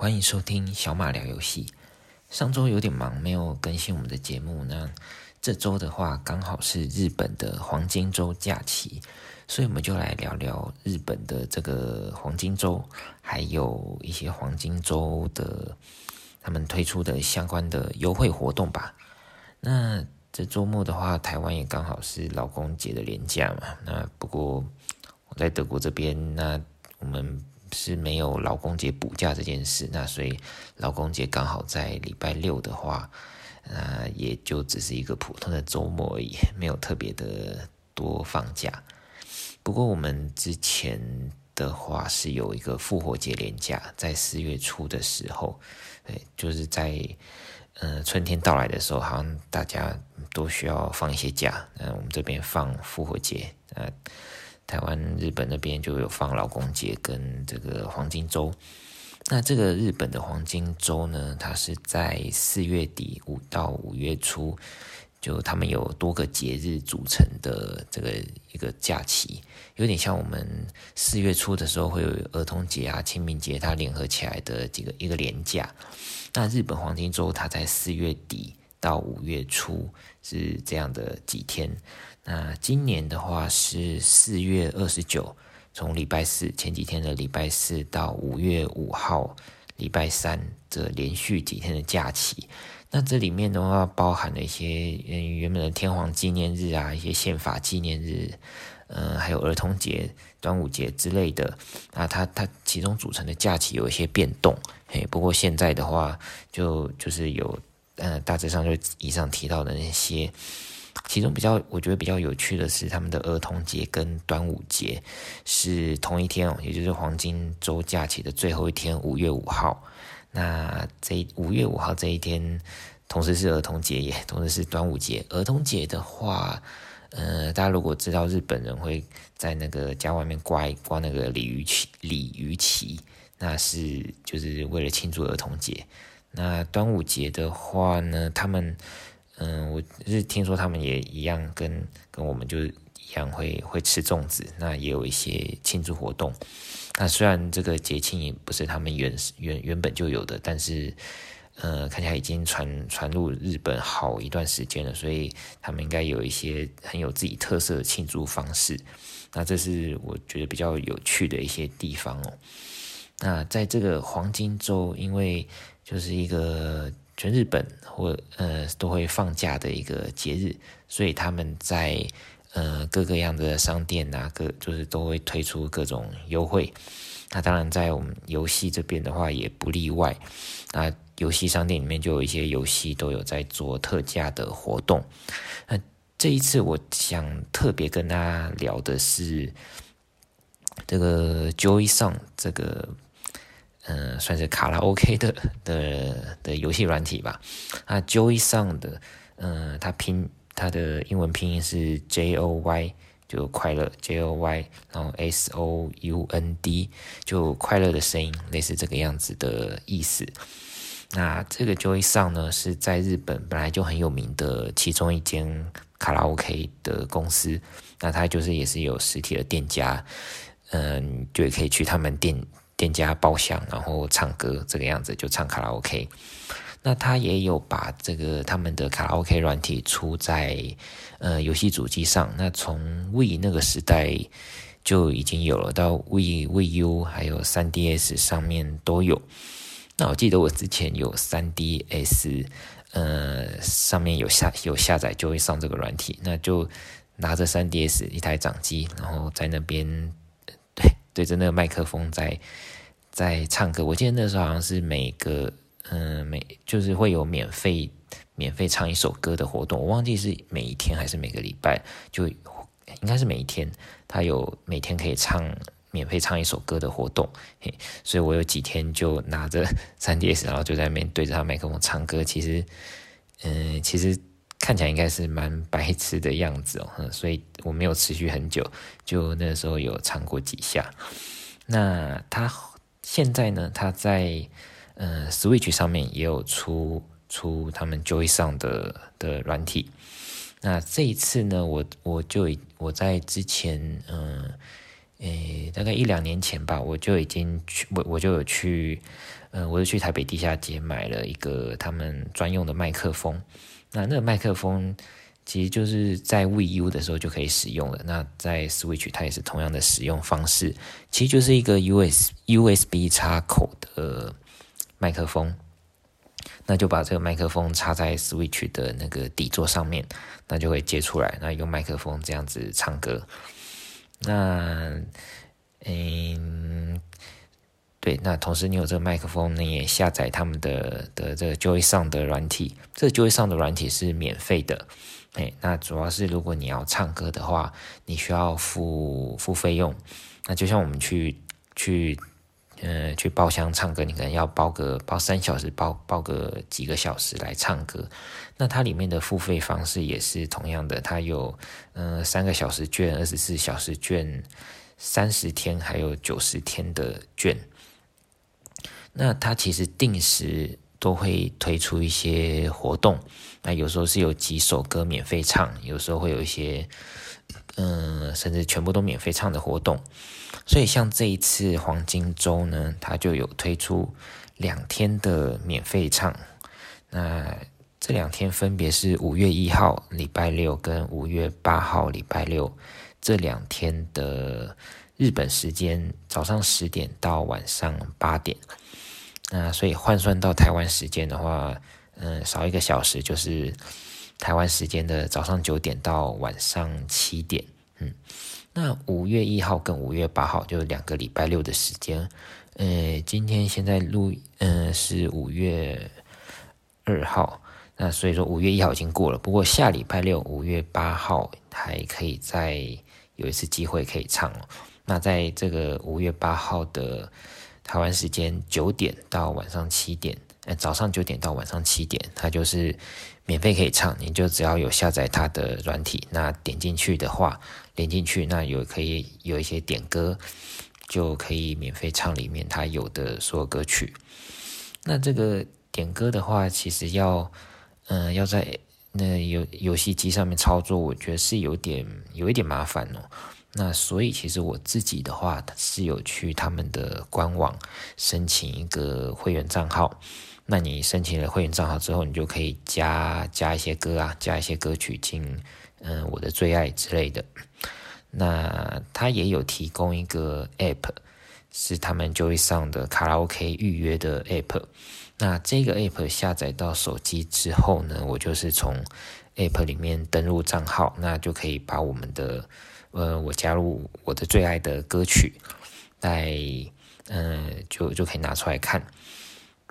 欢迎收听小马聊游戏。上周有点忙，没有更新我们的节目。那这周的话，刚好是日本的黄金周假期，所以我们就来聊聊日本的这个黄金周，还有一些黄金周的他们推出的相关的优惠活动吧。那这周末的话，台湾也刚好是劳工节的连假嘛。那不过我在德国这边，那我们是没有劳工节补假这件事。那所以劳工节刚好在礼拜六的话，那也就只是一个普通的周末而已，没有特别的多放假。不过我们之前的话是有一个复活节连假，在四月初的时候，对，就是在。嗯，春天到来的时候，好像大家都需要放一些假。嗯，我们这边放复活节，呃，台湾、日本那边就有放劳工节跟这个黄金周。那这个日本的黄金周呢，它是在四月底五到五月初。就他们有多个节日组成的这个一个假期，有点像我们四月初的时候会有儿童节啊、清明节，它联合起来的这个一个连假。那日本黄金周它在四月底到五月初是这样的几天。那今年的话是四月二十九，从礼拜四前几天的礼拜四到五月五号礼拜三这连续几天的假期。那这里面的话，包含了一些嗯原本的天皇纪念日啊，一些宪法纪念日，嗯，还有儿童节、端午节之类的。啊，它它其中组成的假期有一些变动，嘿，不过现在的话，就就是有，嗯，大致上就以上提到的那些，其中比较我觉得比较有趣的是，他们的儿童节跟端午节是同一天哦，也就是黄金周假期的最后一天，五月五号。那这五月五号这一天，同时是儿童节也，同时是端午节。儿童节的话，呃，大家如果知道日本人会在那个家外面挂一挂那个鲤鱼旗，鲤鱼旗，那是就是为了庆祝儿童节。那端午节的话呢，他们，嗯、我是听说他们也一样跟，跟我们就一样会会吃粽子，那也有一些庆祝活动。那虽然这个节庆也不是他们原原原本就有的，但是，呃，看起来已经传传入日本好一段时间了，所以他们应该有一些很有自己特色的庆祝方式。那这是我觉得比较有趣的一些地方哦。那在这个黄金周，因为就是一个全日本或呃都会放假的一个节日，所以他们在。呃，各个样的商店啊，各就是都会推出各种优惠。那当然，在我们游戏这边的话，也不例外。那游戏商店里面就有一些游戏都有在做特价的活动。那这一次，我想特别跟大家聊的是这个 Joy Song 这个，嗯、算是卡拉 OK 的的的游戏软体吧。那 JOY!SOUND，嗯、它拼。它的英文拼音是 J O Y，就快乐 J O Y，然后 S O U N D，就快乐的声音，类似这个样子的意思。那这个 JOY!SOUND 呢，是在日本本来就很有名的其中一间卡拉 OK 的公司。那它就是也是有实体的店家，嗯，就也可以去他们店店家包厢，然后唱歌这个样子，就唱卡拉 OK。那他也有把这个他们的卡拉 OK 软体出在呃游戏主机上。那从 Wii 那个时代就已经有了，到 Wii U 还有 3DS 上面都有。那我记得我之前有 3DS，呃，上面有下有下载就会上这个软体，那就拿着 3DS 一台掌机，然后在那边对对着那个麦克风在在唱歌。我记得那时候好像是每个。嗯，每就是会有免费免费唱一首歌的活动，我忘记是每一天还是每个礼拜，就应该是每一天，他有每天可以唱免费唱一首歌的活动，嘿，所以我有几天就拿着 3DS，然后就在那边对着他麦克风唱歌。其实，嗯，其实看起来应该是蛮白痴的样子哦，所以我没有持续很久，就那时候有唱过几下。那他现在呢？他在。嗯，Switch 上面也有出出他们 Joy 上的的软体。那这一次呢，我我就我在之前嗯诶，大概一两年前吧，我就已经去，我我就有去，嗯、我就去台北地下街买了一个他们专用的麦克风。那那个麦克风其实就是在 w i U 的时候就可以使用了。那在 Switch 它也是同样的使用方式，其实就是一个 US USB 插口的麦克风。那就把这个麦克风插在 Switch 的那个底座上面，那就会接出来。那用麦克风这样子唱歌。那，嗯，对，那同时你有这个麦克风，你也下载他们的的这个 Joyson 的软体，这个 Joyson 的软体是免费的，哎，那主要是如果你要唱歌的话，你需要付付费用。那就像我们去去，呃，去包厢唱歌，你可能要包个包三小时，包包个几个小时来唱歌。那它里面的付费方式也是同样的，它有呃三个小时券、二十四小时券、三十天还有九十天的券。那它其实定时都会推出一些活动，那有时候是有几首歌免费唱，有时候会有一些嗯、甚至全部都免费唱的活动。所以像这一次黄金周呢，它就有推出两天的免费唱。那这两天分别是五月一号礼拜六跟五月八号礼拜六这两天的日本时间早上十点到晚上八点，那所以换算到台湾时间的话，嗯，少一个小时就是台湾时间的早上九点到晚上七点，嗯，那五月一号跟五月八号就两个礼拜六的时间，呃，今天现在录，嗯，是五月二号。那所以说五月一号已经过了，不过下礼拜六五月八号还可以再有一次机会可以唱哦。那在这个五月八号的台湾时间九点到晚上七点，呃，早上九点到晚上七点，它就是免费可以唱，你就只要有下载它的软体，那点进去的话，连进去那有可以有一些点歌，就可以免费唱里面它有的所有歌曲。那这个点歌的话，其实要。嗯，要在那游游戏机上面操作，我觉得是有点有一点麻烦哦。那所以其实我自己的话是有去他们的官网申请一个会员账号。那你申请了会员账号之后，你就可以加加一些歌啊，加一些歌曲进嗯我的最爱之类的。那他也有提供一个 App，是他们 JOYSOUND 的卡拉 OK 预约的 App。那这个 app 下载到手机之后呢，我就是从 app 里面登录账号，那就可以把我们的呃，我加入我的最爱的歌曲，来、呃，就就可以拿出来看。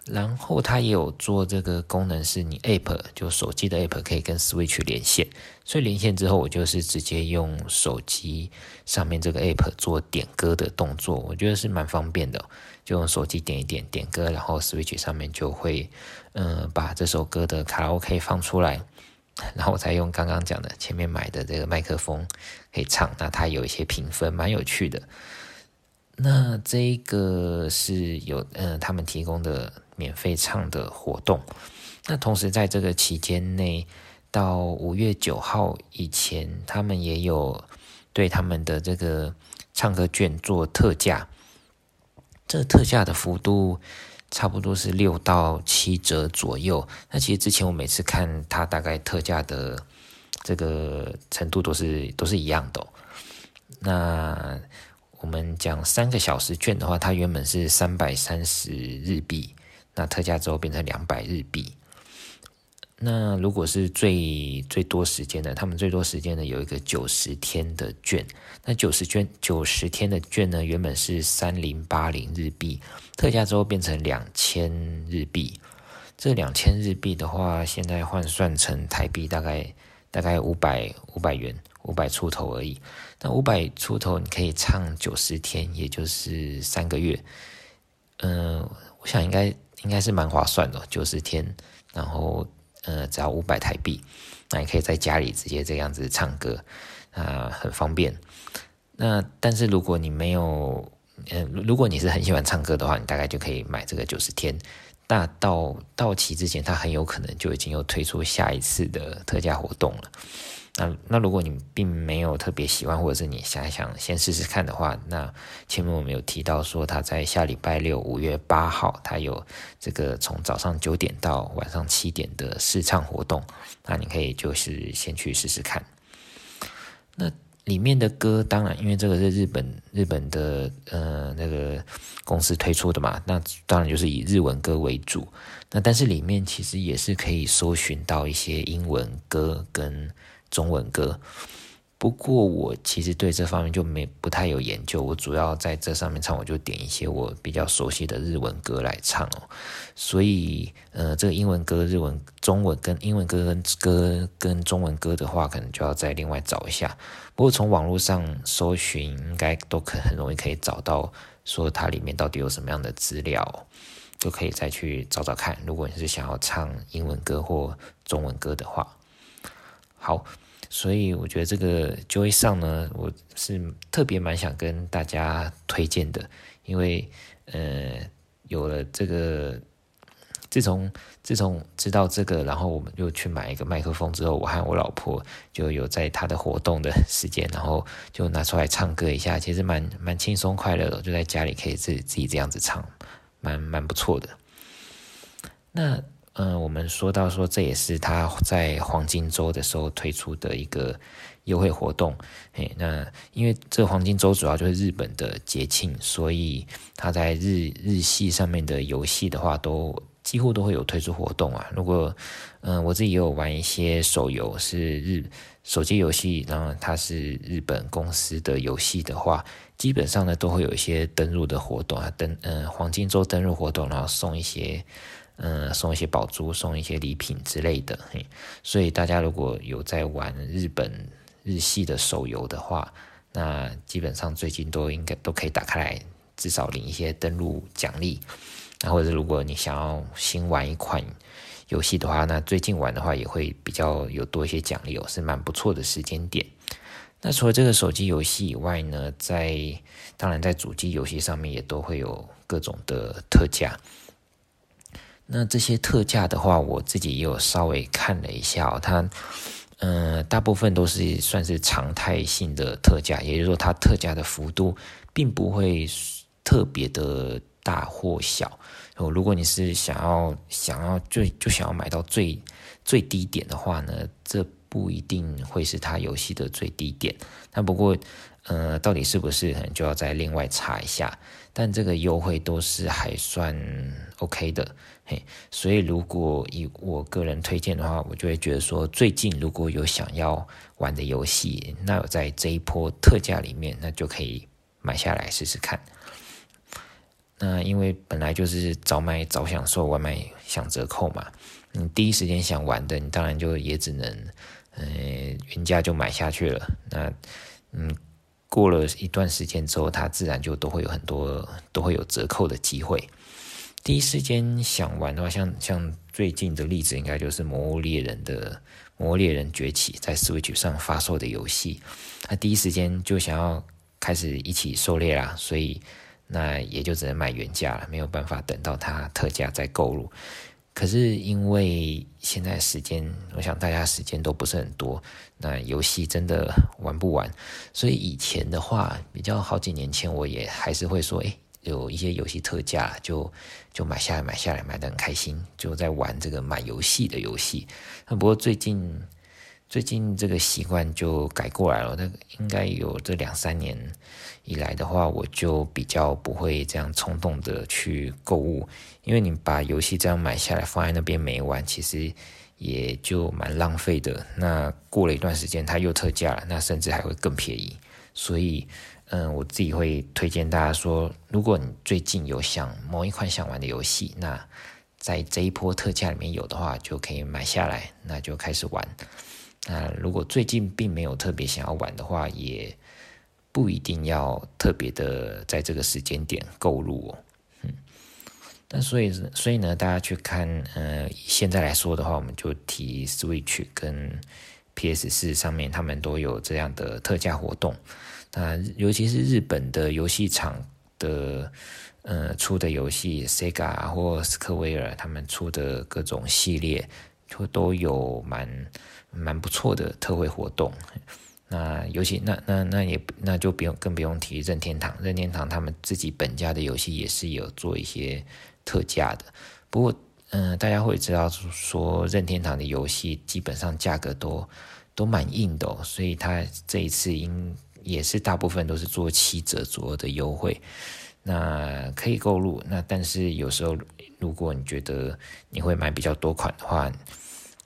然后它也有做这个功能，是你 app 就手机的 app 可以跟 Switch 连线，所以连线之后，我就是直接用手机上面这个 app 做点歌的动作，我觉得是蛮方便的。就用手机点一点点歌，然后 Switch 上面就会，嗯、把这首歌的卡拉 OK 放出来，然后我才用刚刚讲的前面买的这个麦克风可以唱。那它有一些评分，蛮有趣的。那这个是有，嗯、他们提供的免费唱的活动。那同时在这个期间内，到五月九号以前，他们也有对他们的这个唱歌券做特价。这特价的幅度差不多是六到七折左右。那其实之前我每次看它大概特价的这个程度都是都是一样的。那我们讲三个小时券的话，它原本是三百三十日币，那特价之后变成两百日币。那如果是最最多时间的，他们最多时间的有一个九十天的券。那九十券九十天的券呢，原本是三零八零日币，特价之后变成两千日币。这两千日币的话，现在换算成台币大概大概五百五百元，五百出头而已。那五百出头，你可以唱九十天，也就是三个月。嗯、我想应该应该是蛮划算的，九十天，然后。呃，只要五百台币，那你可以在家里直接这样子唱歌，啊、很方便。那但是如果你没有，呃，如果你是很喜欢唱歌的话，你大概就可以买这个九十天。那到到期之前，它很有可能就已经又推出下一次的特价活动了。那那如果你并没有特别喜欢，或者是你想想先试试看的话，那前面我们有提到说他在下礼拜六五月八号，他有这个从早上九点到晚上七点的试唱活动，那你可以就是先去试试看。那里面的歌，当然因为这个是日本日本的呃那个公司推出的嘛，那当然就是以日文歌为主。那但是里面其实也是可以搜寻到一些英文歌跟。中文歌，不过我其实对这方面就没不太有研究。我主要在这上面唱，我就点一些我比较熟悉的日文歌来唱哦。所以，呃，这个英文歌、日文、中文跟英文歌跟歌跟中文歌的话，可能就要再另外找一下。不过从网络上搜寻，应该都可很容易可以找到，说它里面到底有什么样的资料，就可以再去找找看。如果你是想要唱英文歌或中文歌的话。好，所以我觉得这个 Joy 上呢，我是特别蛮想跟大家推荐的，因为呃，有了这个，自从自从知道这个，然后我们又去买一个麦克风之后，我和我老婆就有在他的活动的时间，然后就拿出来唱歌一下，其实蛮蛮轻松快乐的，就在家里可以自己自己这样子唱，蛮蛮不错的。那。嗯、我们说到说，这也是他在黄金周的时候推出的一个优惠活动。嘿，那因为这黄金周主要就是日本的节庆，所以他在日日系上面的游戏的话，都几乎都会有推出活动啊。如果嗯、我自己也有玩一些手游，是日手机游戏，然后它是日本公司的游戏的话，基本上呢都会有一些登入的活动啊，登嗯、黄金周登入活动，然后送一些。嗯，送一些宝珠，送一些礼品之类的，嘿，所以大家如果有在玩日本日系的手游的话，那基本上最近都应该都可以打开来，至少领一些登录奖励。那或者如果你想要新玩一款游戏的话，那最近玩的话也会比较有多一些奖励哦，是蛮不错的时间点。那除了这个手机游戏以外呢，在当然在主机游戏上面也都会有各种的特价。那这些特价的话，我自己也有稍微看了一下哦，它，嗯，大部分都是算是常态性的特价，也就是说，它特价的幅度并不会特别的大或小。哦，如果你是想要想要就就想要买到最最低点的话呢，这不一定会是它游戏的最低点。那不过，呃，到底是不是，可能就要再另外查一下。但这个优惠都是还算 OK 的。嘿，所以如果以我个人推荐的话，我就会觉得说，最近如果有想要玩的游戏，那在这一波特价里面，那就可以买下来试试看。那因为本来就是早买早享受，晚买享折扣嘛。你第一时间想玩的，你当然就也只能，原价就买下去了。那，嗯，过了一段时间之后，它自然就都会有很多都会有折扣的机会。第一时间想玩的话，像像最近的例子，应该就是《魔物猎人》的《魔物猎人崛起》在 Switch 上发售的游戏。他第一时间就想要开始一起狩猎啦，所以那也就只能买原价了，没有办法等到它特价再购入。可是因为现在时间，我想大家时间都不是很多，那游戏真的玩不完，所以以前的话，比较好几年前，我也还是会说，哎。有一些游戏特价，就就买下来，买下来，买的很开心，就在玩这个买游戏的游戏。那不过最近最近这个习惯就改过来了。那应该有这两三年以来的话，我就比较不会这样冲动的去购物，因为你把游戏这样买下来放在那边没玩，其实也就蛮浪费的。那过了一段时间，它又特价了，那甚至还会更便宜，所以。嗯，我自己会推荐大家说，如果你最近有想某一款想玩的游戏，那在这一波特价里面有的话，就可以买下来，那就开始玩。那如果最近并没有特别想要玩的话，也不一定要特别的在这个时间点购入哦。嗯，那所以所以呢，大家去看，呃，现在来说的话，我们就提 Switch 跟 PS 四上面，他们都有这样的特价活动。那尤其是日本的游戏厂的，呃，出的游戏，Sega 或斯科威尔他们出的各种系列，就都有蛮蛮不错的特惠活动。那尤其那那那也那就不用更不用提任天堂，任天堂他们自己本家的游戏也是有做一些特价的。不过，嗯、大家会知道说任天堂的游戏基本上价格都都蛮硬的哦，所以他这一次应也是大部分都是做七折左右的优惠，那可以购入。那但是有时候如果你觉得你会买比较多款的话，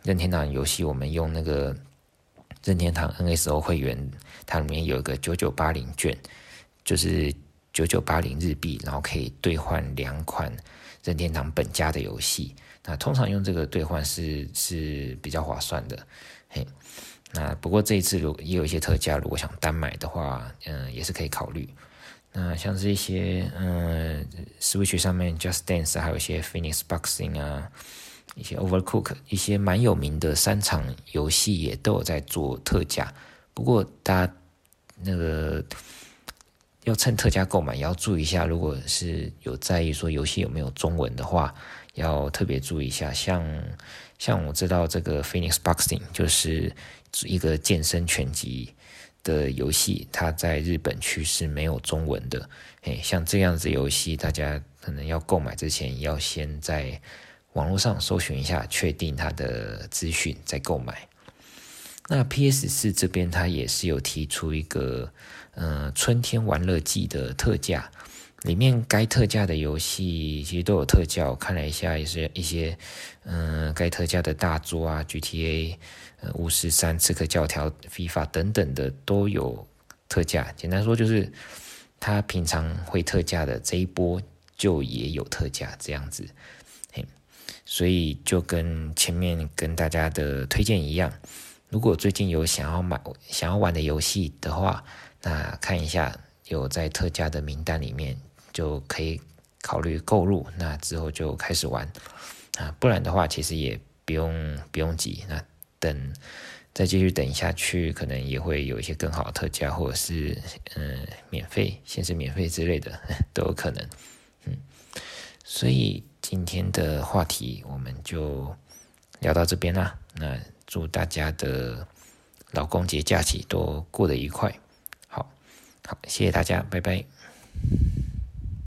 任天堂游戏我们用那个。任天堂 NSO 会员，它里面有一个九九八零券，就是九九八零日币，然后可以兑换两款任天堂本家的游戏。那通常用这个兑换是是比较划算的，嘿。那不过这一次如也有一些特价，如果想单买的话，嗯、也是可以考虑。那像是一些嗯、Switch 上面 Just Dance，还有一些 Phoenix Boxing 啊。一些 Overcook 一些蛮有名的三场游戏也都有在做特价，不过大家那个要趁特价购买，也要注意一下。如果是有在意说游戏有没有中文的话，要特别注意一下。像像我知道这个 Phoenix Boxing 就是一个健身拳击的游戏，它在日本区是没有中文的。诶，像这样子游戏，大家可能要购买之前要先在。网络上搜寻一下，确定它的资讯再购买。那 PS 四这边它也是有提出一个，呃，春天玩乐季的特价，里面该特价的游戏其实都有特价。我看了一下，也是一些，嗯、该特价的大作啊，GTA、呃、巫师三、刺客教条、FIFA 等等的都有特价。简单说就是，它平常会特价的这一波就也有特价这样子。嘿所以就跟前面跟大家的推荐一样，如果最近有想要买、想要玩的游戏的话，那看一下有在特价的名单里面，就可以考虑购入。那之后就开始玩啊，不然的话其实也不用不用急。那等再继续等下去，可能也会有一些更好的特价，或者是嗯免费、限时免费之类的 都有可能。嗯，所以。今天的话题我们就聊到这边啦。那祝大家的劳工节假期都过得愉快。好，好，谢谢大家，拜拜。